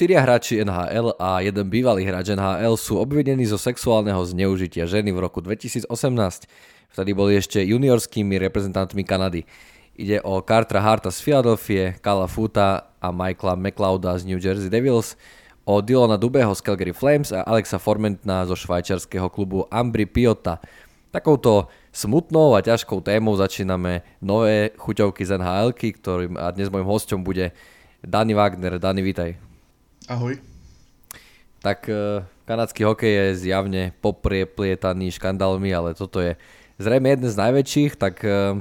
Štyria hráči NHL a jeden bývalý hráč NHL sú obvinení zo sexuálneho zneužitia ženy v roku 2018. Vtedy boli ešte juniorskými reprezentantmi Kanady. Ide o Cartera Harta z Filadelfie, Kala Futa a Michaela McLeoda z New Jersey Devils, o Dylana Dubeho z Calgary Flames a Alexa Formentna zo švajčiarského klubu Ambri Piota. Takouto smutnou a ťažkou témou začíname nové chuťovky z NHL, ktorým a dnes môjim hosťom bude Dani Wagner. Dani, vítaj. Ahoj. Tak uh, kanadský hokej je zjavne poprieplietaný škandálmi, ale toto je zrejme jeden z najväčších, tak uh,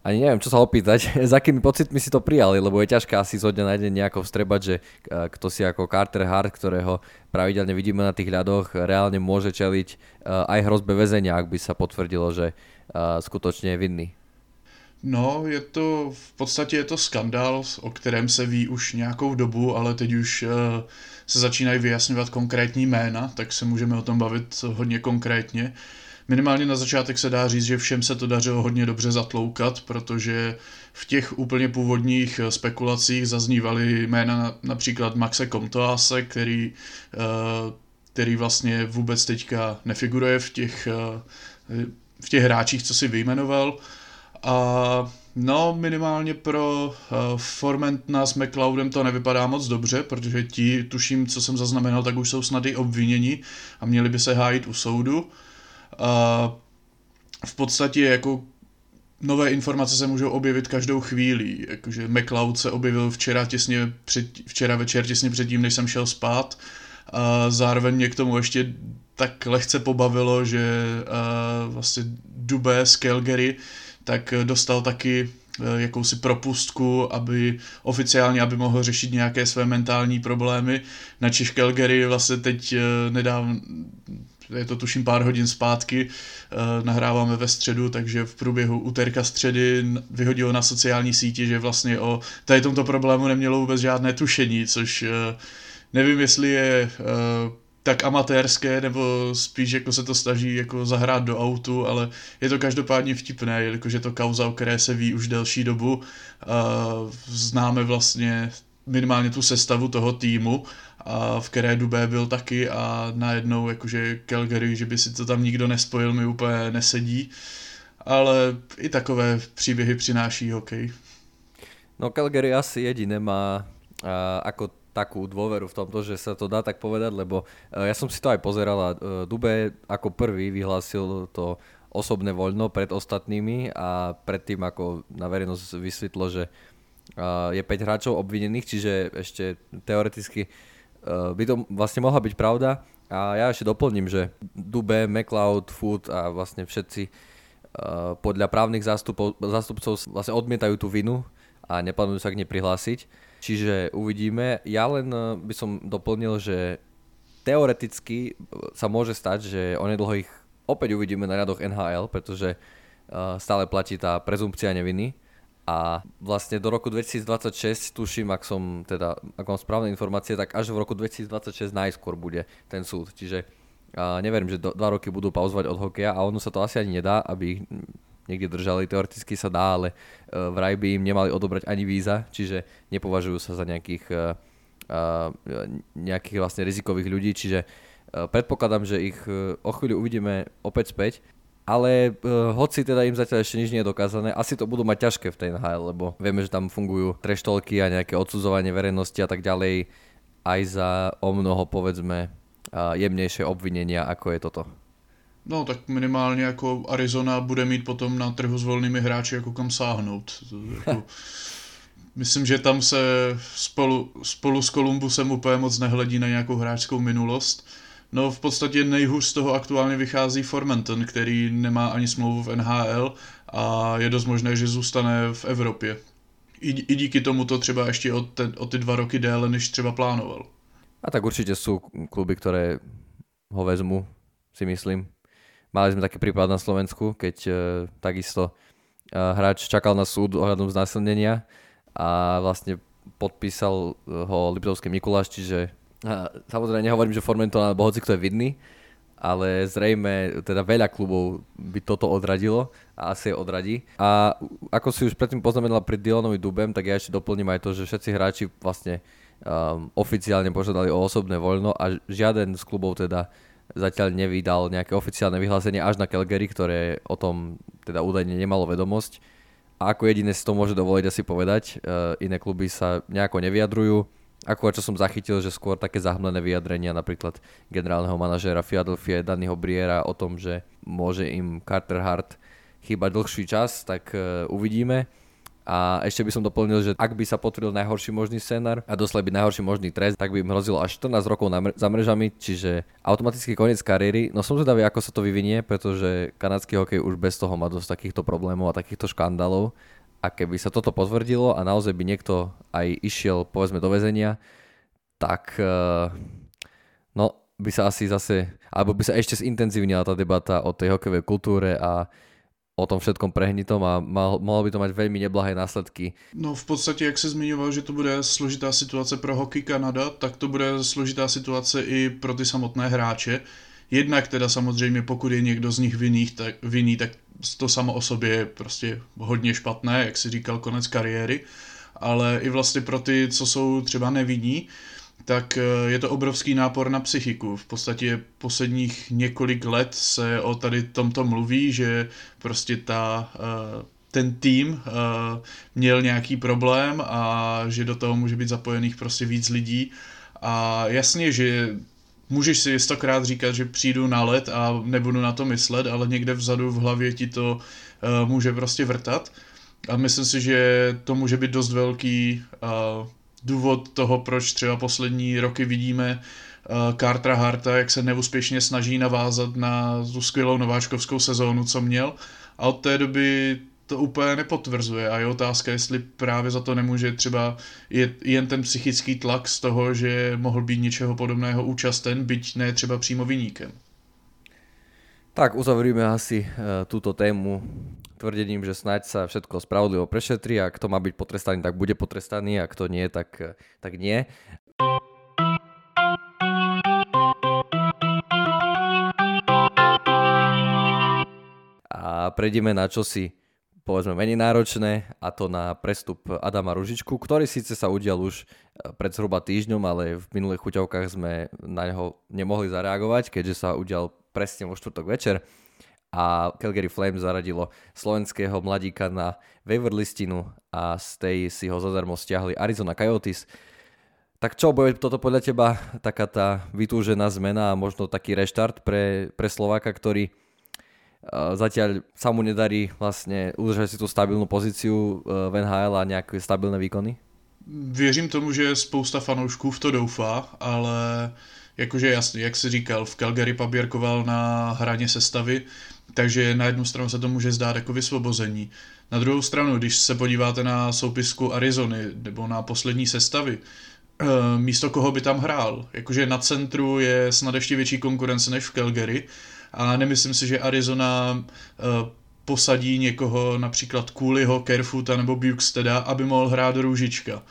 ani neviem, čo sa opýtať, s akými pocitmi si to prijali, lebo je ťažké asi zo dňa na deň nejako vstrebať, že uh, kto si ako Carter Hart, ktorého pravidelne vidíme na tých ľadoch, reálne môže čeliť aj hrozbe väzenia, ak by sa potvrdilo, že skutočne je vinný. No, je to, v podstatě je to skandál, o kterém se ví už nějakou dobu, ale teď už uh, se začínají vyjasňovat konkrétní jména, tak se můžeme o tom bavit hodně konkrétně. Minimálně na začátek se dá říct, že všem se to dařilo hodně dobře zatloukat, protože v těch úplně původních eh, spekulacích zaznívaly jména například Maxe Comtoase, který, uh, který vlastně vůbec teďka nefiguruje v těch, v těch hráčích, co si vyjmenoval. No, minimálně pro uh, Formentna s McLeodem to nevypadá moc dobře, protože ti, tuším, co jsem zaznamenal, tak už jsou snad i obviněni a měli by se hájit u soudu. A v podstatě jako nové informace se můžou objevit každou chvíli. Jakože McLeod se objevil včera, těsně před, včera večer těsně předtím, než jsem šel spát. A zároveň mě k tomu ještě tak lehce pobavilo, že uh, vlastně Dubé z Calgary tak dostal taky eh, jakousi propustku, aby oficiálně, aby mohl řešit nějaké své mentální problémy. Na Češ Calgary vlastně teď eh, nedávno, je to tuším pár hodin zpátky, eh, nahráváme ve středu, takže v průběhu úterka středy vyhodilo na sociální síti, že vlastně o tady tomto problému nemělo vůbec žádné tušení, což nevím, jestli je tak amatérské, nebo spíš jako se to snaží jako zahrát do autu, ale je to každopádně vtipné, jelikož je to kauza, o které se ví už delší dobu. Známe vlastně minimálně tu sestavu toho týmu, a v které Dubé byl taky a najednou jakože Calgary, že by si to tam nikdo nespojil, mi úplně nesedí. Ale i takové příběhy přináší hokej. No Calgary asi jediné má ako takú dôveru v tomto, že sa to dá tak povedať, lebo e, ja som si to aj pozeral a e, Dube ako prvý vyhlásil to osobné voľno pred ostatnými a predtým ako na verejnosť vysvetlo, že e, je 5 hráčov obvinených, čiže ešte teoreticky by to vlastne mohla byť pravda. A ja ešte doplním, že Dube, McLeod, Food a vlastne všetci podľa právnych zástupov, zástupcov vlastne odmietajú tú vinu a neplánujú sa k nej prihlásiť. Čiže uvidíme. Ja len eh, by som doplnil, že teoreticky eh, sa môže stať, že onedlho ich opäť uvidíme na radoch NHL, pretože uh, stále platí tá prezumpcia neviny. A vlastne do roku 2026, tuším, ak som teda, ak mám správne informácie, tak až v roku 2026 najskôr bude ten súd. Čiže uh, neverím, že do, dva roky budú pauzovať od hokeja a ono sa to asi ani nedá, aby ich niekde držali. Teoreticky sa dá, ale uh, vraj by im nemali odobrať ani víza, čiže nepovažujú sa za nejakých, uh, uh, nejakých vlastne rizikových ľudí, čiže predpokladám, že ich o chvíľu uvidíme opäť späť. Ale hoci teda im zatiaľ ešte nič nie je dokázané, asi to budú mať ťažké v tej NHL, lebo vieme, že tam fungujú treštolky a nejaké odsudzovanie verejnosti a tak ďalej aj za o mnoho povedzme jemnejšie obvinenia, ako je toto. No tak minimálně jako Arizona bude mít potom na trhu s volnými hráči jako kam sáhnout. Jako, myslím, že tam se spolu, spolu s Kolumbusem úplně moc nehledí na nějakou hráčskou minulost. No v podstatě nejhůř z toho aktuálně vychází Formenton, který nemá ani smlouvu v NHL a je dost možné, že zůstane v Evropě. I, i díky tomu to třeba ještě o, te, o ty dva roky déle, než třeba plánoval. A tak určitě jsou kluby, které ho vezmu, si myslím. Mali sme taký prípad na Slovensku, keď uh, takisto uh, hráč čakal na súd ohľadom znásilnenia a vlastne podpísal ho Liptovský Mikuláš, čiže uh, samozrejme nehovorím, že Formenton alebo hoci kto je vidný, ale zrejme teda veľa klubov by toto odradilo a asi je odradí. A ako si už predtým poznamenal pri Dylanovi Dubem, tak ja ešte doplním aj to, že všetci hráči vlastne um, oficiálne požiadali o osobné voľno a žiaden z klubov teda zatiaľ nevydal nejaké oficiálne vyhlásenie až na Calgary, ktoré o tom teda údajne nemalo vedomosť. A ako jediné si to môže dovoliť asi povedať, uh, iné kluby sa nejako nevyjadrujú. Ako čo som zachytil, že skôr také zahmlené vyjadrenia napríklad generálneho manažéra Philadelphia Dannyho Briera o tom, že môže im Carter Hart chýbať dlhší čas, tak uh, uvidíme. A ešte by som doplnil, že ak by sa potvrdil najhorší možný scenár a doslej by najhorší možný trest, tak by im hrozilo až 14 rokov mr- za mrežami, čiže automaticky koniec kariéry. No som zvedavý, ako sa to vyvinie, pretože kanadský hokej už bez toho má dosť takýchto problémov a takýchto škandálov. A keby sa toto potvrdilo a naozaj by niekto aj išiel povedzme do väzenia, tak uh, no by sa asi zase, alebo by sa ešte zintenzívnila tá debata o tej hokejovej kultúre a o tom všetkom prehnitom a mal, mohlo by to mať veľmi neblahé následky. No v podstatě, jak se zmiňoval, že to bude složitá situace pro hokej Kanada, tak to bude složitá situace i pro ty samotné hráče. Jednak teda samozřejmě, pokud je někdo z nich vinný, tak, vinný, tak to samo o sobě je prostě hodně špatné, jak si říkal, konec kariéry, ale i vlastně pro ty, co jsou třeba nevinní, tak eh, je to obrovský nápor na psychiku. V podstatě posledních několik let se o tady tomto mluví, že prostě ta, eh, ten tým eh, měl nějaký problém a že do toho může být zapojených prostě víc lidí. A jasně, že můžeš si stokrát říkat, že přijdu na let a nebudu na to myslet, ale někde vzadu v hlavě ti to může prostě vrtat. A myslím si, že to může být dost velký důvod toho, proč třeba poslední roky vidíme uh, Cartera Harta, jak se neúspěšně snaží navázat na tu skvělou nováčkovskou sezónu, co měl. A od té doby to úplně nepotvrzuje a je otázka, jestli právě za to nemůže třeba je, jen ten psychický tlak z toho, že mohl být něčeho podobného účasten, byť ne třeba přímo vyníkem. Tak uzavrieme asi uh, túto tému tvrdením, že snáď sa všetko spravodlivo prešetrí a kto má byť potrestaný, tak bude potrestaný a kto nie, tak, tak nie. A prejdeme na čosi povedzme menej náročné a to na prestup Adama Ružičku, ktorý síce sa udial už eh, pred zhruba týždňom, ale v minulých chuťovkách sme na neho nemohli zareagovať, keďže sa udial presne vo štvrtok večer a Calgary Flames zaradilo slovenského mladíka na waiver listinu a z tej si ho zadarmo stiahli Arizona Coyotes. Tak čo, bude toto podľa teba taká tá vytúžená zmena a možno taký reštart pre, pre Slováka, ktorý uh, zatiaľ sa mu nedarí vlastne udržať si tú stabilnú pozíciu uh, v NHL a nejaké stabilné výkony? Věřím tomu, že spousta fanoušků v to doufá, ale jakože jasně, jak si říkal, v Calgary paběrkoval na hraně sestavy, takže na jednu stranu se to může zdát jako vysvobození. Na druhou stranu, když se podíváte na soupisku Arizony nebo na poslední sestavy, eh, místo koho by tam hrál. Jakože na centru je snad ještě větší konkurence než v Calgary a nemyslím si, že Arizona eh, posadí někoho, například Cooleyho, Kerfuta nebo Bukesteda, aby mohl hrát růžička.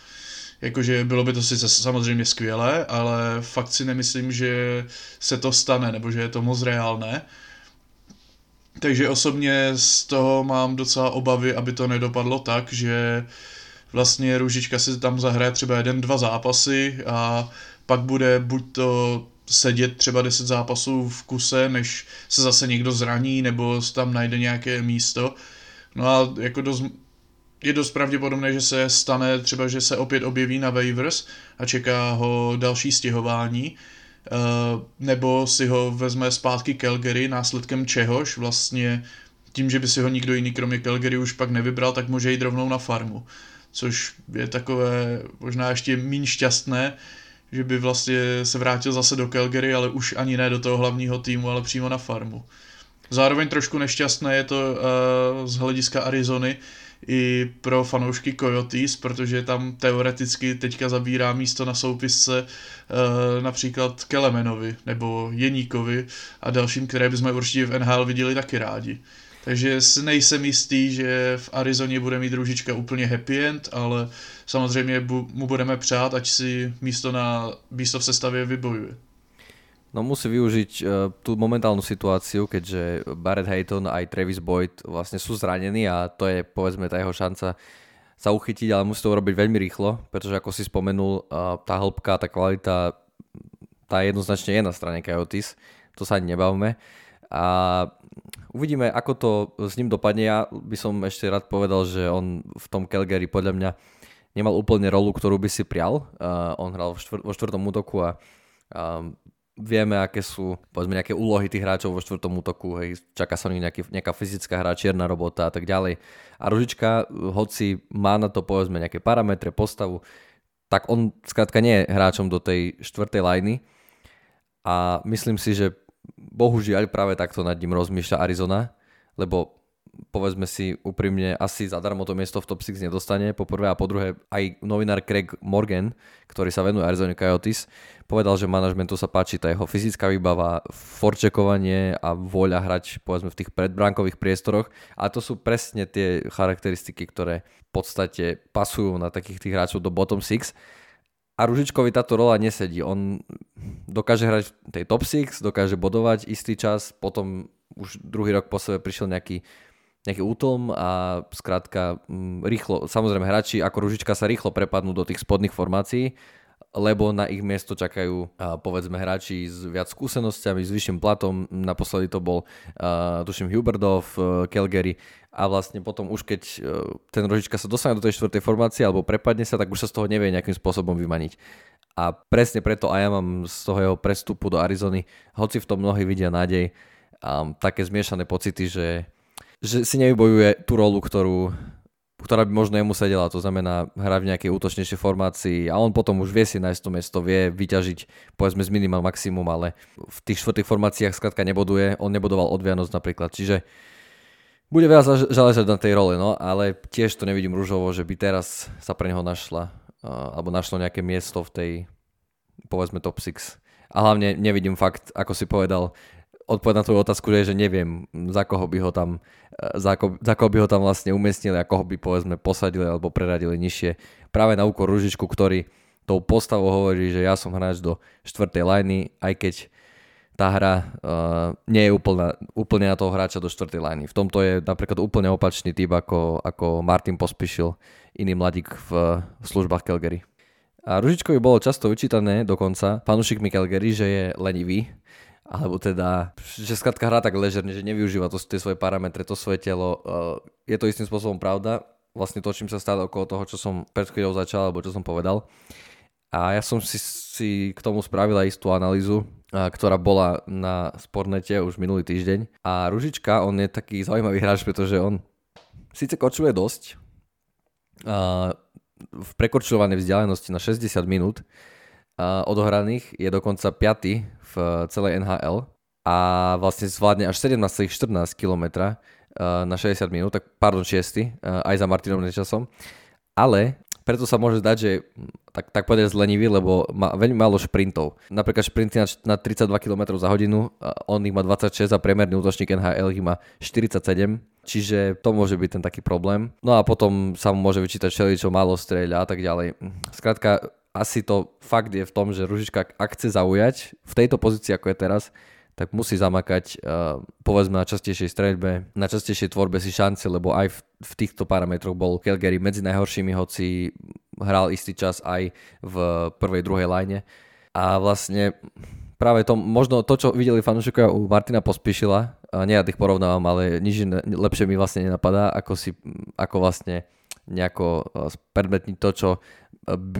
Jakože bylo by to sice samozřejmě skvělé, ale fakt si nemyslím, že se to stane, nebo že je to moc reálné. Takže osobně z toho mám docela obavy, aby to nedopadlo tak, že vlastně Růžička si tam zahraje třeba jeden, dva zápasy a pak bude buď to sedět třeba 10 zápasů v kuse, než se zase někdo zraní nebo tam najde nějaké místo. No a jako dost, je dost pravděpodobné, že se stane třeba, že se opět objeví na waivers a čeká ho další stěhování, uh, nebo si ho vezme zpátky Calgary, následkem čehož vlastně tím, že by si ho nikdo jiný kromě Calgary už pak nevybral, tak může jít rovnou na farmu. Což je takové možná ještě méně šťastné, že by vlastně se vrátil zase do Calgary, ale už ani ne do toho hlavního týmu, ale přímo na farmu. Zároveň trošku nešťastné je to uh, z hlediska Arizony, i pro fanoušky Coyotes, protože tam teoreticky teďka zabírá místo na soupisce e, například Kelemenovi nebo Jeníkovi a dalším, které bychom určitě v NHL viděli taky rádi. Takže nejsem jistý, že v Arizoně bude mít družička úplně happy end, ale samozřejmě mu budeme přát, ať si místo, na, místo v sestavě vybojuje. No musí využiť uh, tú momentálnu situáciu, keďže Barrett Hayton aj Travis Boyd vlastne sú zranení a to je povedzme tá jeho šanca sa uchytiť, ale musí to urobiť veľmi rýchlo, pretože ako si spomenul, tá hĺbka, tá kvalita, tá jednoznačne je na strane Coyotes, to sa ani nebavme. A uvidíme, ako to s ním dopadne. Ja by som ešte rád povedal, že on v tom Calgary podľa mňa nemal úplne rolu, ktorú by si prial. Uh, on hral vo štvrtom útoku a um, vieme, aké sú povedzme nejaké úlohy tých hráčov vo štvrtom útoku, hej, čaká sa nich nejaký, nejaká fyzická hra, čierna robota a tak ďalej. A Ružička, hoci má na to povedzme nejaké parametre, postavu, tak on skrátka nie je hráčom do tej štvrtej lajny a myslím si, že bohužiaľ práve takto nad ním rozmýšľa Arizona, lebo povedzme si úprimne, asi zadarmo to miesto v top 6 nedostane. Po prvé a po druhé, aj novinár Craig Morgan, ktorý sa venuje Arizona Coyotes, povedal, že manažmentu sa páči tá jeho fyzická výbava, forčekovanie a voľa hrať povedzme v tých predbránkových priestoroch. A to sú presne tie charakteristiky, ktoré v podstate pasujú na takých tých hráčov do bottom 6. A Ružičkovi táto rola nesedí. On dokáže hrať v tej top 6, dokáže bodovať istý čas, potom už druhý rok po sebe prišiel nejaký nejaký útlm a skrátka mm, rýchlo, samozrejme hráči ako Ružička sa rýchlo prepadnú do tých spodných formácií, lebo na ich miesto čakajú povedzme hráči s viac skúsenosťami, s vyšším platom. Naposledy to bol uh, tuším Huberdov, uh, Calgary a vlastne potom už keď uh, ten Rožička sa dostane do tej štvrtej formácie alebo prepadne sa, tak už sa z toho nevie nejakým spôsobom vymaniť. A presne preto aj ja mám z toho jeho prestupu do Arizony, hoci v tom mnohí vidia nádej, um, také zmiešané pocity, že že si nevybojuje tú rolu, ktorú, ktorá by možno jemu sedela, to znamená hrať v nejakej útočnejšej formácii a on potom už vie si nájsť to miesto, vie vyťažiť povedzme z minimal maximum, ale v tých štvrtých formáciách skrátka neboduje, on nebodoval od Vianoc napríklad, čiže bude veľa záležať na tej role, no, ale tiež to nevidím rúžovo, že by teraz sa pre neho našla, alebo našlo nejaké miesto v tej, povedzme, top 6. A hlavne nevidím fakt, ako si povedal, odpoveď na tvoju otázku je, že neviem, za koho by ho tam, e, za, ko, za koho by ho tam vlastne umiestnili a koho by povedzme posadili alebo preradili nižšie. Práve na úkor Ružičku, ktorý tou postavou hovorí, že ja som hráč do štvrtej lajny, aj keď tá hra uh, nie je úplne, úplne na toho hráča do štvrtej lajny. V tomto je napríklad úplne opačný typ ako, ako Martin Pospišil, iný mladík v, v službách Calgary. A Ružičkovi bolo často vyčítané dokonca fanúšikmi Calgary, že je lenivý, alebo teda, že skrátka hrá tak ležerne, že nevyužíva to, tie svoje parametre, to svoje telo. Eh, je to istým spôsobom pravda, vlastne to, čím sa stále okolo toho, čo som pred chvíľou začal, alebo čo som povedal. A ja som si, si k tomu spravila istú analýzu, eh, ktorá bola na Spornete už minulý týždeň. A Ružička, on je taký zaujímavý hráč, pretože on síce kočuje dosť, v prekorčovanej vzdialenosti na 60 minút, odohraných, je dokonca 5 v celej NHL a vlastne zvládne až 17,14 km na 60 minút, tak pardon 6, aj za Martinom Nečasom. Ale preto sa môže zdať, že tak, tak povedať zlenivý, lebo má veľmi málo šprintov. Napríklad šprinty na, na 32 km za hodinu, on ich má 26 a priemerný útočník NHL ich má 47, čiže to môže byť ten taký problém. No a potom sa mu môže vyčítať čo málo streľa a tak ďalej. Skrátka, asi to fakt je v tom, že Ružička ak chce zaujať v tejto pozícii ako je teraz, tak musí zamakať uh, povedzme na častejšej streľbe, na častejšej tvorbe si šance, lebo aj v, v týchto parametroch bol Calgary medzi najhoršími, hoci hral istý čas aj v prvej, druhej line. A vlastne práve to, možno to, čo videli fanúšikovia u Martina Pospíšila, nie ja tých porovnávam, ale nič lepšie mi vlastne nenapadá, ako si, ako vlastne nejako eh, predmetniť to, čo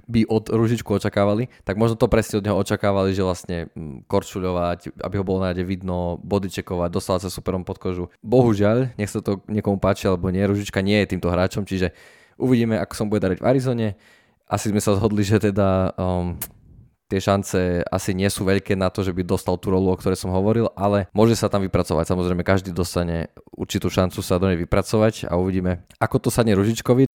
by od Ružičku očakávali, tak možno to presne od neho očakávali, že vlastne mm, korčuľovať, aby ho bolo nájde vidno, bodyčekovať, dostávať sa superom pod kožu. Bohužiaľ, nech sa to niekomu páči alebo nie, Ružička nie je týmto hráčom, čiže uvidíme, ako som bude dariť v Arizone. Asi sme sa zhodli, že teda um, tie šance asi nie sú veľké na to, že by dostal tú rolu, o ktorej som hovoril, ale môže sa tam vypracovať. Samozrejme, každý dostane určitú šancu sa do nej vypracovať a uvidíme, ako to sa Ružičkovi.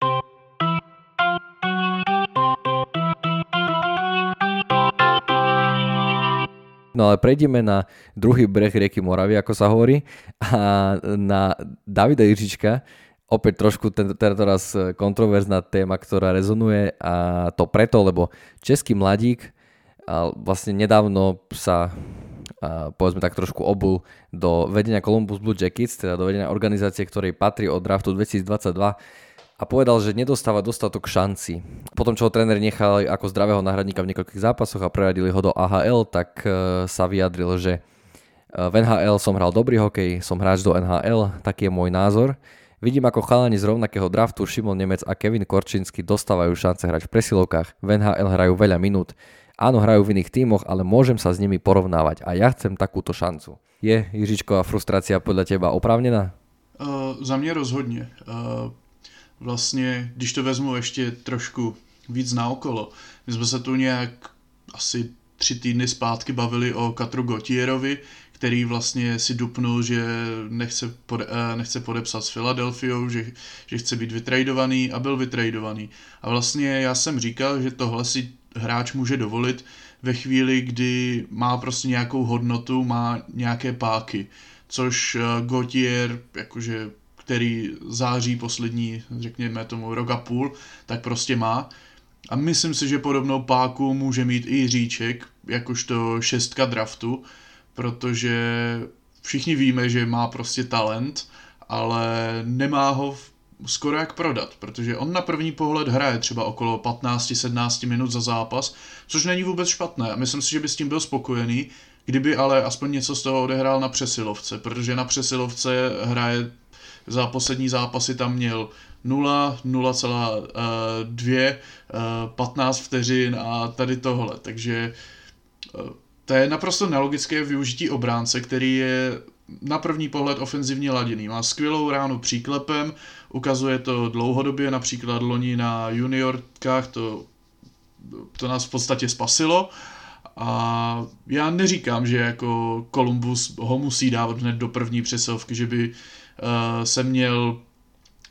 No ale prejdeme na druhý breh rieky Moravy, ako sa hovorí, a na Davida Jižička, opäť trošku teda teraz kontroverzná téma, ktorá rezonuje a to preto, lebo český mladík vlastne nedávno sa povedzme tak trošku obul do vedenia Columbus Blue Jackets, teda do vedenia organizácie, ktorej patrí od draftu 2022 a povedal, že nedostáva dostatok šanci. Potom, čo ho tréner nechal ako zdravého náhradníka v niekoľkých zápasoch a preradili ho do AHL, tak uh, sa vyjadril, že uh, v NHL som hral dobrý hokej, som hráč do NHL, taký je môj názor. Vidím, ako chalani z rovnakého draftu Šimon Nemec a Kevin Korčinsky dostávajú šance hrať v presilovkách. V NHL hrajú veľa minút. Áno, hrajú v iných tímoch, ale môžem sa s nimi porovnávať a ja chcem takúto šancu. Je Jiříčková frustrácia podľa teba oprávnená? Uh, za mě rozhodně. Uh, vlastně, když to vezmu ještě trošku víc naokolo, my jsme se tu nějak asi tři týdny zpátky bavili o Katru Gotierovi, který vlastně si dupnul, že nechce, pode, eh, nechce podepsat s Filadelfiou, že, že chce být vytradovaný a byl vytradovaný. A vlastně já jsem říkal, že tohle si hráč může dovolit ve chvíli, kdy má prostě nějakou hodnotu, má nějaké páky, což eh, Gautier jakože který září poslední, řekněme tomu, rok a půl, tak prostě má. A myslím si, že podobnou páku může mít i Říček, jakožto šestka draftu, protože všichni víme, že má prostě talent, ale nemá ho skoro jak prodat, protože on na první pohled hraje třeba okolo 15-17 minut za zápas, což není vůbec špatné a myslím si, že by s tím byl spokojený, kdyby ale aspoň něco z toho odehrál na přesilovce, protože na přesilovce hraje za poslední zápasy tam měl 0, 0,2, 15 vteřin a tady tohle. Takže eh, to je naprosto nelogické využití obránce, který je na první pohled ofenzivně laděný. Má skvělou ránu příklepem, ukazuje to dlouhodobě, například loni na juniorkách, to, to nás v podstatě spasilo. A já neříkám, že jako Columbus ho musí dávat hned do první přesovky, že by Eh, se měl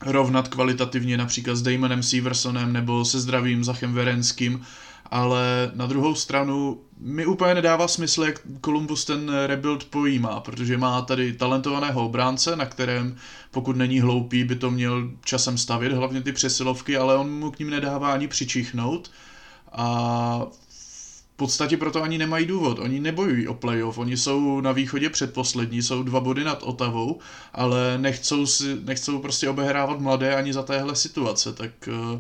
rovnat kvalitativně například s Damonem Seversonem nebo se zdravým Zachem Verenským, ale na druhou stranu mi úplně nedává smysl, jak Columbus ten rebuild pojímá, protože má tady talentovaného obránce, na kterém, pokud není hloupý, by to měl časem stavět, hlavně ty přesilovky, ale on mu k ním nedává ani přičichnout. A podstatě proto ani nemají důvod. Oni nebojují o playoff, oni jsou na východě předposlední, jsou dva body nad Otavou, ale nechcou, si, nechcou prostě obehrávat mladé ani za téhle situace, tak uh,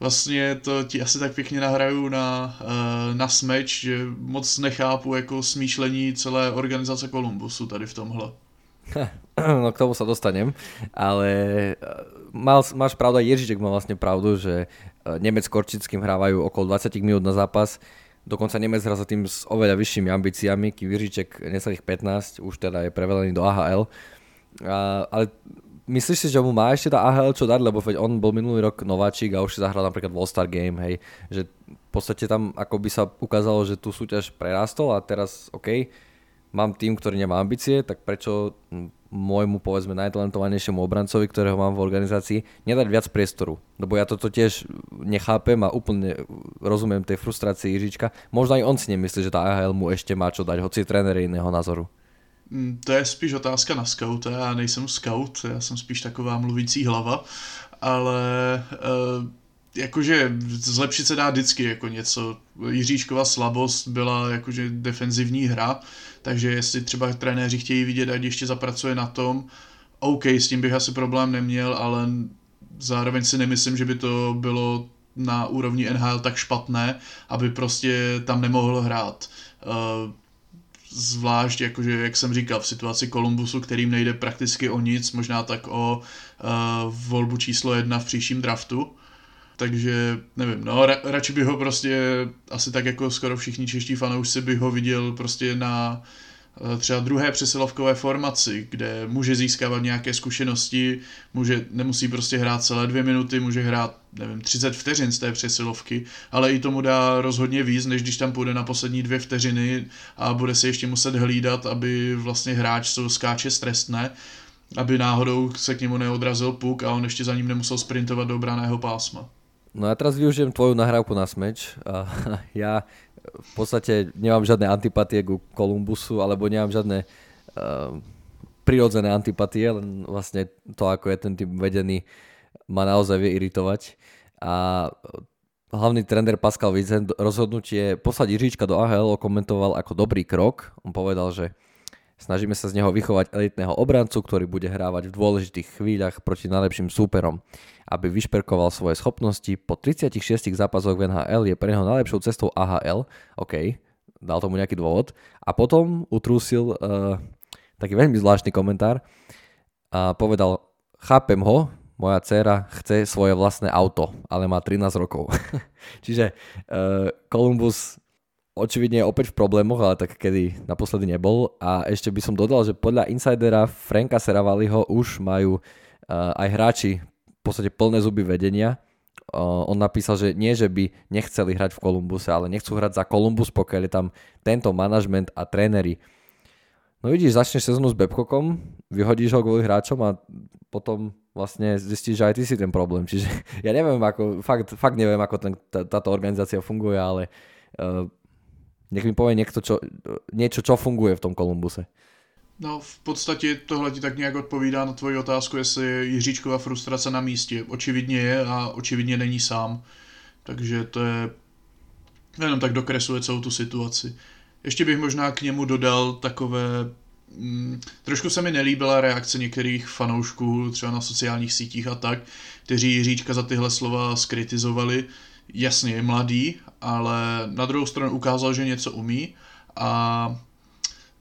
vlastně to ti asi tak pěkně nahraju na, uh, na smeč, že moc nechápu jako smýšlení celé organizace Kolumbusu tady v tomhle. No k tomu sa dostanem, ale eh, mal, máš pravdu, Jeržiček má vlastne pravdu, že Nemec Korčickým hrávajú okolo 20 minút na zápas, Dokonca Nemec hra za tým s oveľa vyššími ambíciami, kým Vyžiček necelých 15, už teda je prevelený do AHL. A, ale myslíš si, že mu má ešte tá AHL čo dať, lebo veď on bol minulý rok nováčik a už si zahral napríklad All-Star Game, hej, že v podstate tam ako by sa ukázalo, že tú súťaž prerastol a teraz OK, mám tým, ktorý nemá ambície, tak prečo môjmu povedzme najtalentovanejšiemu obrancovi, ktorého mám v organizácii, nedať viac priestoru. Lebo ja toto tiež nechápem a úplne rozumiem tej frustrácii Jiříčka. Možno aj on si nemyslí, že tá AHL mu ešte má čo dať, hoci je tréner iného názoru. Mm, to je spíš otázka na scouta, já nejsem scout, já jsem spíš taková mluvící hlava, ale uh, jakože zlepšit se dá vždycky jako něco. Jiříčkova slabost byla jakože defenzivní hra, takže jestli třeba trenéři chtějí vidět, ať ještě zapracuje na tom, OK, s tím bych asi problém neměl, ale zároveň si nemyslím, že by to bylo na úrovni NHL tak špatné, aby prostě tam nemohl hrát. Uh, zvlášť, jakože, jak jsem říkal, v situaci Kolumbusu, kterým nejde prakticky o nic, možná tak o uh, volbu číslo jedna v příštím draftu, takže nevím, no ra, radši bych ho prostě, asi tak jako skoro všichni čeští fanoušci bych ho viděl prostě na eh, třeba druhé přesilovkové formaci, kde může získávat nějaké zkušenosti, může, nemusí prostě hrát celé dvě minuty, může hrát, nevím, 30 vteřin z té přesilovky, ale i tomu dá rozhodně víc, než když tam půjde na poslední dvě vteřiny a bude se ještě muset hlídat, aby vlastně hráč, co skáče stresné, aby náhodou se k němu neodrazil puk a on ještě za ním nemusel sprintovat do obraného pásma. No a teraz využijem tvoju nahrávku na smeč. A ja v podstate nemám žiadne antipatie ku Kolumbusu, alebo nemám žiadne uh, prirodzené antipatie, len vlastne to, ako je ten tým vedený, ma naozaj vie iritovať. A hlavný tréner Pascal Vincent rozhodnutie poslať Jiříčka do AHL okomentoval ako dobrý krok. On povedal, že Snažíme sa z neho vychovať elitného obrancu, ktorý bude hrávať v dôležitých chvíľach proti najlepším súperom. Aby vyšperkoval svoje schopnosti, po 36 zápasoch v NHL je pre neho najlepšou cestou AHL, OK, dal tomu nejaký dôvod. A potom utrúsil uh, taký veľmi zvláštny komentár a povedal, chápem ho, moja dcera chce svoje vlastné auto, ale má 13 rokov. Čiže uh, Columbus očividne je opäť v problémoch, ale tak kedy naposledy nebol. A ešte by som dodal, že podľa insidera Franka Seravaliho už majú uh, aj hráči v podstate plné zuby vedenia. Uh, on napísal, že nie, že by nechceli hrať v Kolumbuse, ale nechcú hrať za Kolumbus, pokiaľ je tam tento manažment a tréneri. No vidíš, začneš sezónu s Babcockom, vyhodíš ho kvôli hráčom a potom vlastne zistíš, že aj ty si ten problém. Čiže ja neviem, ako, fakt, fakt neviem, ako ten, tá, táto organizácia funguje, ale uh, nech mi povie niekto, čo, niečo, čo funguje v tom Kolumbuse. No v podstatě tohle ti tak nějak odpovídá na tvoji otázku, jestli je Jiříčková frustrace na místě. Očividně je a očividně není sám. Takže to je jenom tak dokresluje celou tu situaci. Ještě bych možná k němu dodal takové... Mm, trošku se mi nelíbila reakce některých fanoušků, třeba na sociálních sítích a tak, kteří Jiříčka za tyhle slova skritizovali jasně je mladý, ale na druhou stranu ukázal, že něco umí a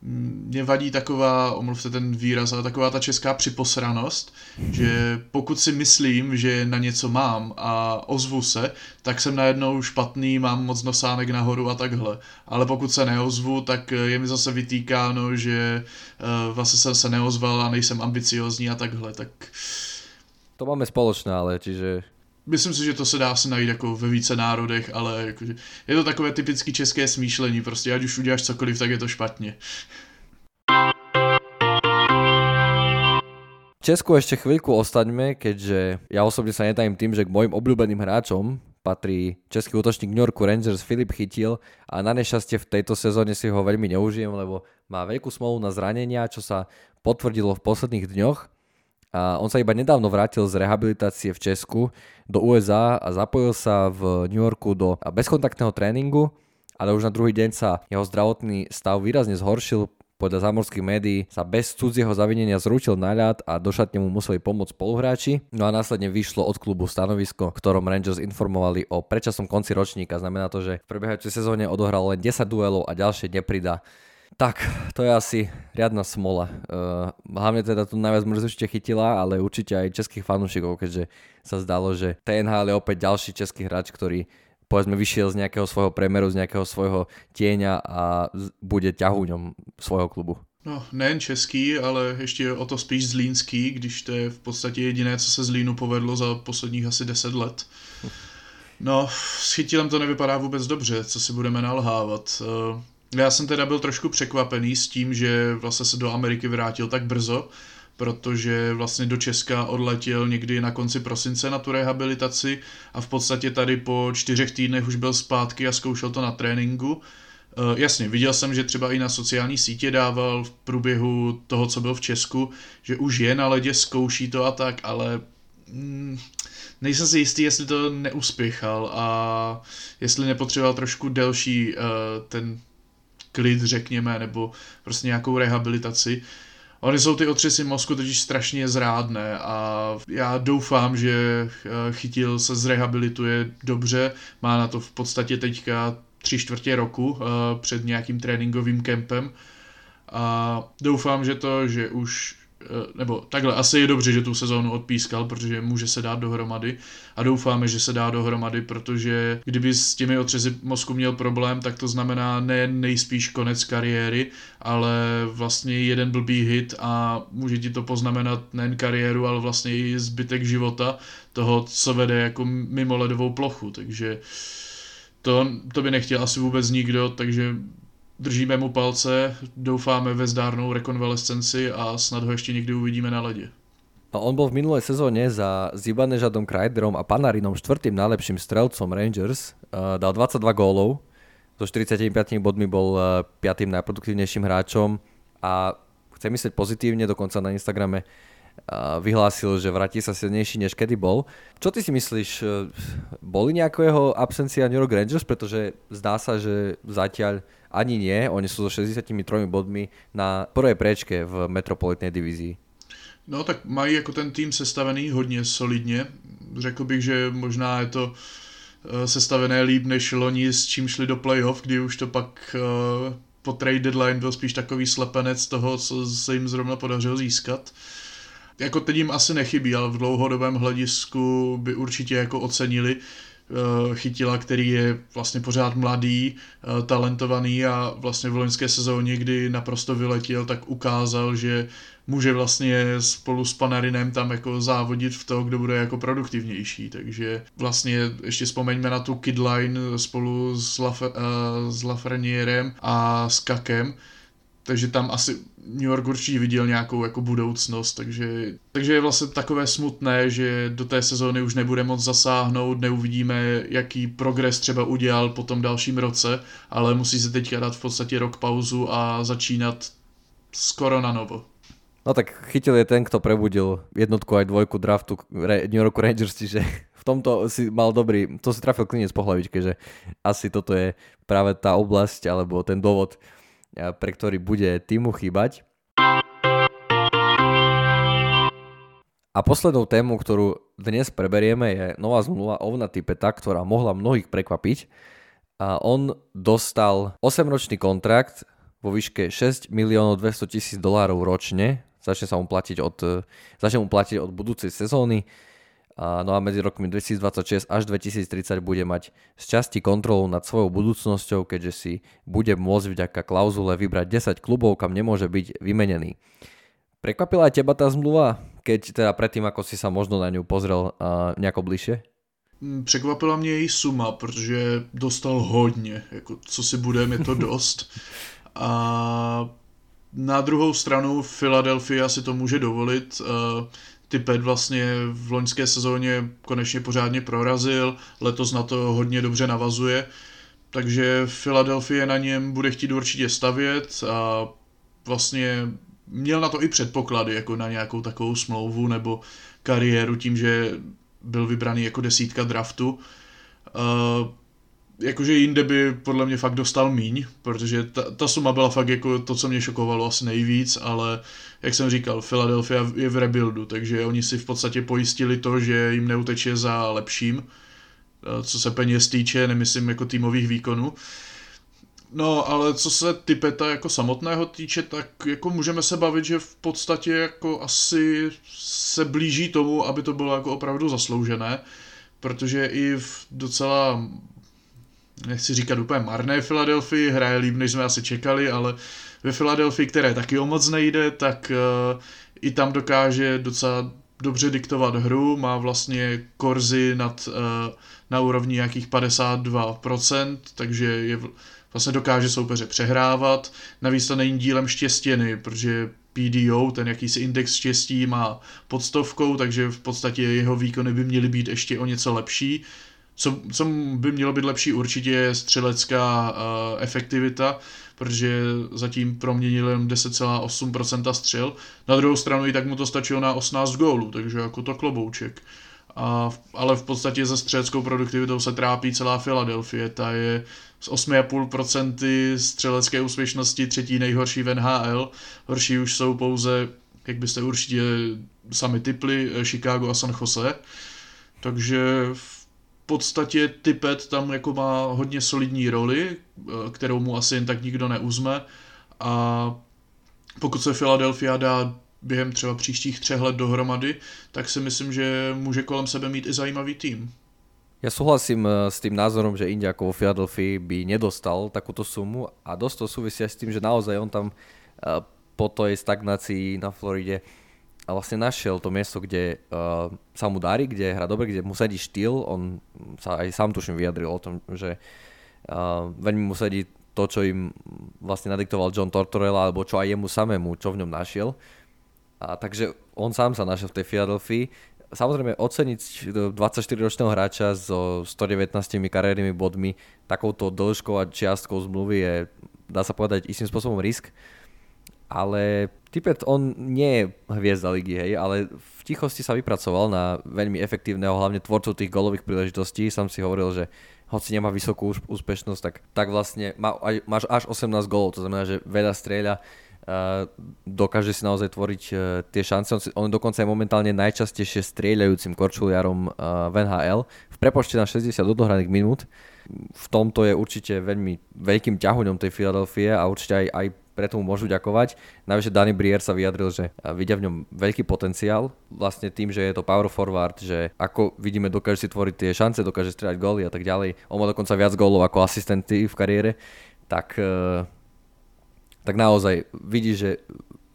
mě vadí taková, omluvte ten výraz, ale taková ta česká připosranost, že pokud si myslím, že na něco mám a ozvu se, tak jsem najednou špatný, mám moc nosánek nahoru a takhle. Ale pokud se neozvu, tak je mi zase vytýkáno, že uh, vlastně jsem se neozval a nejsem ambiciozní a takhle. Tak... To máme spoločné, ale čiže myslím si, že to se dá se najít jako ve více národech, ale jakože je to takové typické české smýšlení, prostě ať už uděláš cokoliv, tak je to špatně. Česku ešte chvíľku ostaňme, keďže ja osobne sa netajím tým, že k mojim obľúbeným hráčom patrí český útočník New Yorku Rangers Filip Chytil a na nešťastie v tejto sezóne si ho veľmi neužijem, lebo má veľkú smolu na zranenia, čo sa potvrdilo v posledných dňoch a on sa iba nedávno vrátil z rehabilitácie v Česku do USA a zapojil sa v New Yorku do bezkontaktného tréningu, ale už na druhý deň sa jeho zdravotný stav výrazne zhoršil. Podľa zámorských médií sa bez cudzieho zavinenia zrútil na ľad a do šatne mu museli pomôcť spoluhráči. No a následne vyšlo od klubu stanovisko, ktorom Rangers informovali o predčasnom konci ročníka. Znamená to, že v prebiehajúcej sezóne odohral len 10 duelov a ďalšie nepridá. Tak, to je asi riadna smola. Uh, hlavne teda tu najviac mrzúšte chytila, ale určite aj českých fanúšikov, keďže sa zdalo, že TNH je opäť ďalší český hráč, ktorý povedzme vyšiel z nejakého svojho premeru, z nejakého svojho tieňa a bude ťahúňom svojho klubu. No, nejen český, ale ještě o to spíš zlínský, když to je v podstatě jediné, co se Zlínu povedlo za posledních asi 10 let. No, s chytilem to nevypadá vůbec dobře, co si budeme nalhávat. Uh, já jsem teda byl trošku překvapený s tím, že vlastně se do Ameriky vrátil tak brzo, protože vlastně do Česka odletěl někdy na konci prosince na tu rehabilitaci a v podstatě tady po čtyřech týdnech už byl zpátky a zkoušel to na tréninku. Uh, jasně, viděl jsem, že třeba i na sociální sítě dával v průběhu toho, co byl v Česku, že už je na ledě, zkouší to a tak, ale mm, nejsem si jistý, jestli to neuspěchal a jestli nepotřeboval trošku delší uh, ten klid, řekněme, nebo prostě nějakou rehabilitaci. Ony jsou ty otřesy mozku totiž strašně zrádné a já doufám, že eh, Chytil se zrehabilituje dobře, má na to v podstatě teďka tři čtvrtě roku eh, před nějakým tréninkovým kempem a doufám, že to, že už nebo takhle, asi je dobře, že tu sezónu odpískal, protože může se dát dohromady. A doufáme, že se dá dohromady, protože kdyby s těmi otřezy mozku měl problém, tak to znamená ne nejspíš konec kariéry, ale vlastně jeden blbý hit a může ti to poznamenat nejen kariéru, ale vlastně i zbytek života toho, co vede jako mimo ledovou plochu, takže to, to by nechtěl asi vůbec nikdo, takže Držíme mu palce, doufáme ve zdárnou rekonvalescenci a snad ho ještě někdy uvidíme na ledě. No, on bol v minulej sezóne za Zibanežadom Kreiderom a Panarinom štvrtým najlepším strelcom Rangers. Uh, dal 22 gólov, so 45 bodmi bol uh, piatým najproduktívnejším hráčom a chcem myslieť pozitívne, dokonca na Instagrame vyhlásil, že vráti sa silnejší, než kedy bol. Čo ty si myslíš, e, boli nejako jeho absencia New York Rangers, pretože zdá sa, že zatiaľ ani nie, oni sú so 63 bodmi na prvej prečke v metropolitnej divízii. No tak mají jako ten tým sestavený hodně solidně. Řekl bych, že možná je to e, sestavené líp než loni, s čím šli do playoff, kdy už to pak e, po trade deadline byl spíš takový slepenec toho, co se jim zrovna podařilo získat jako teď jim asi nechybí, ale v dlouhodobém hledisku by určitě jako ocenili eh, chytila, který je vlastně pořád mladý, eh, talentovaný a vlastně v loňské sezóně, kdy naprosto vyletěl, tak ukázal, že může vlastně spolu s Panarinem tam jako závodit v to, kdo bude jako produktivnější, takže vlastně ještě vzpomeňme na tu Kidline spolu s, Laf- uh, s Lafrenierem a s Kakem, takže tam asi New York určitě viděl nějakou jako budoucnost, takže, takže je vlastně takové smutné, že do té sezóny už nebude moc zasáhnout, neuvidíme, jaký progres třeba udělal po tom dalším roce, ale musí se teďka dát v podstatě rok pauzu a začínat skoro na novo. No tak chytil je ten, kto prebudil jednotku aj dvojku draftu New York Rangers, čiže v tomto si mal dobrý, to si trafil klinec po hlavičke, že asi toto je práve tá oblasť alebo ten dôvod, pre ktorý bude týmu chýbať. A poslednou tému, ktorú dnes preberieme, je nová zmluva Ovna Tipeta, ktorá mohla mnohých prekvapiť. A on dostal 8-ročný kontrakt vo výške 6 miliónov 200 tisíc dolárov ročne. Začne sa mu platiť od, začne mu platiť od budúcej sezóny no a medzi rokmi 2026 až 2030 bude mať z časti kontrolu nad svojou budúcnosťou, keďže si bude môcť vďaka klauzule vybrať 10 klubov, kam nemôže byť vymenený. Prekvapila aj teba tá zmluva, keď teda predtým, ako si sa možno na ňu pozrel nejako bližšie? Mm, překvapila mě její suma, protože dostal hodně, jako co si budeme, je to dost. A na druhou stranu Philadelphia si to může dovolit. Typet vlastně v loňské sezóně konečně pořádně prorazil, letos na to hodně dobře navazuje, takže Philadelphia na něm bude chtít určitě stavět a vlastně měl na to i předpoklady, jako na nějakou takovou smlouvu nebo kariéru tím, že byl vybraný jako desítka draftu. Uh, jakože jinde by podle mě fakt dostal míň, protože ta, ta suma byla fakt jako to, co mě šokovalo asi nejvíc, ale jak jsem říkal, Philadelphia je v rebuildu, takže oni si v podstatě pojistili to, že jim neuteče za lepším, eh, co se peněz týče, nemyslím jako týmových výkonů. No, ale co se Typeta jako samotného týče, tak jako můžeme se bavit, že v podstatě jako asi se blíží tomu, aby to bylo jako opravdu zasloužené, protože i v docela nechci říkat úplně marné Filadelfii, hraje líp, než jsme asi čekali, ale ve Filadelfii, které taky o moc nejde, tak uh, i tam dokáže docela dobře diktovat hru, má vlastně korzy nad, uh, na úrovni nějakých 52%, takže je, vlastně dokáže soupeře přehrávat. Navíc to není dílem štěstěny, protože PDO, ten jakýsi index štěstí má pod stovkou, takže v podstatě jeho výkony by měly být ještě o něco lepší. Co, co by mělo být lepší určitě je střelecká uh, efektivita, protože zatím proměnil jen 10,8% střel. Na druhou stranu i tak mu to stačilo na 18 gólů, takže jako to klobouček. A, ale v podstatě za střeleckou produktivitou se trápí celá Filadelfie. Ta je z 8,5% střelecké úspěšnosti třetí nejhorší v NHL. Horší už jsou pouze, jak byste určitě sami typli, Chicago a San Jose. Takže v podstatě Typet tam jako má hodně solidní roli, eh, kterou mu asi jen tak nikdo neuzme a pokud se Philadelphia dá během třeba příštích třech let dohromady, tak si myslím, že může kolem sebe mít i zajímavý tým. Ja súhlasím eh, s tým názorom, že inde ako vo Philadelphia by nedostal takúto sumu a dosť to súvisia s tým, že naozaj on tam eh, po tej stagnácii na Floride a vlastne našiel to miesto, kde uh, sa mu darí, kde hra dobre, kde mu sedí štýl. On sa aj sám tuším vyjadril o tom, že uh, veľmi mu sedí to, čo im vlastne nadiktoval John Tortorella, alebo čo aj jemu samému, čo v ňom našiel. A takže on sám sa našiel v tej Philadelphia. Samozrejme, oceniť 24-ročného hráča so 119 kariérnymi bodmi takouto dĺžkou a čiastkou zmluvy je, dá sa povedať, istým spôsobom risk. Ale Tipet, on nie je hviezda ligy, hej, ale v tichosti sa vypracoval na veľmi efektívneho, hlavne tvorcov tých golových príležitostí. Sam si hovoril, že hoci nemá vysokú úspešnosť, tak, tak vlastne má, máš až 18 golov, to znamená, že veľa strieľa, uh, dokáže si naozaj tvoriť uh, tie šance. On, on dokonca je momentálne najčastejšie strieľajúcim korčuliarom uh, v NHL v prepočte na 60 odohraných minút. V tomto je určite veľmi veľkým ťahuňom tej Filadelfie a určite aj, aj preto mu môžu ďakovať. Navyše Danny Brier sa vyjadril, že vidia v ňom veľký potenciál, vlastne tým, že je to power forward, že ako vidíme, dokáže si tvoriť tie šance, dokáže strieľať góly a tak ďalej. On má dokonca viac gólov ako asistenty v kariére, tak, e, tak naozaj vidí, že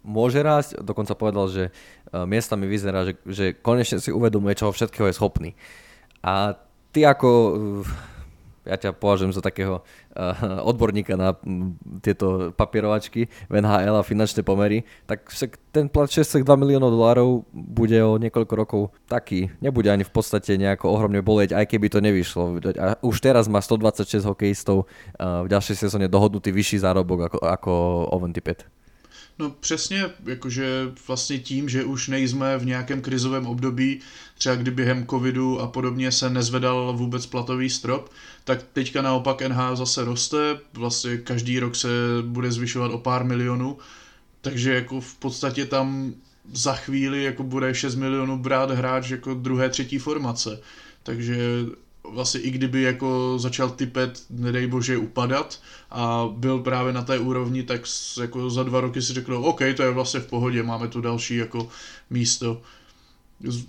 môže rásť, dokonca povedal, že e, miestami vyzerá, že, že konečne si uvedomuje, čoho všetkého je schopný. A ty ako ja ťa považujem za takého uh, odborníka na m, tieto papierovačky v NHL a finančné pomery, tak však ten plat 6,2 miliónov dolárov bude o niekoľko rokov taký. Nebude ani v podstate nejako ohromne boleť, aj keby to nevyšlo. A už teraz má 126 hokejistov uh, v ďalšej sezóne dohodnutý vyšší zárobok ako, ako Owen Tippett. No přesně, jakože vlastně tím, že už nejsme v nějakém krizovém období, třeba kdy během covidu a podobně se nezvedal vůbec platový strop, tak teďka naopak NH zase roste, vlastně každý rok se bude zvyšovat o pár milionů, takže jako v podstatě tam za chvíli jako bude 6 milionů brát hráč jako druhé, třetí formace. Takže vlastně i kdyby jako začal typet, nedej bože, upadat a byl právě na té úrovni, tak jako za dva roky si řekl, OK, to je vlastně v pohodě, máme tu další jako místo.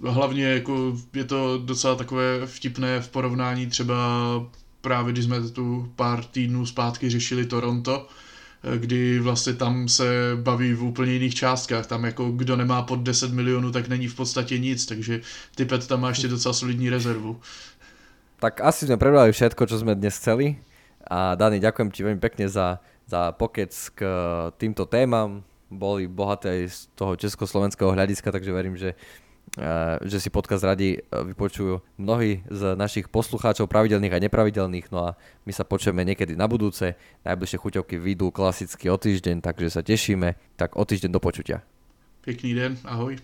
Hlavně jako je to docela takové vtipné v porovnání třeba právě, když jsme tu pár týdnů zpátky řešili Toronto, kdy vlastně tam se baví v úplně jiných částkách. Tam jako kdo nemá pod 10 milionů, tak není v podstatě nic, takže Typet tam má ještě docela solidní rezervu. Tak asi sme prebrali všetko, čo sme dnes chceli. A Dani, ďakujem ti veľmi pekne za, za pokec k týmto témam. Boli bohaté aj z toho československého hľadiska, takže verím, že, že si podcast radi vypočujú mnohí z našich poslucháčov, pravidelných a nepravidelných. No a my sa počujeme niekedy na budúce. Najbližšie chuťovky vyjdú klasicky o týždeň, takže sa tešíme. Tak o týždeň do počutia. Pekný den, ahoj.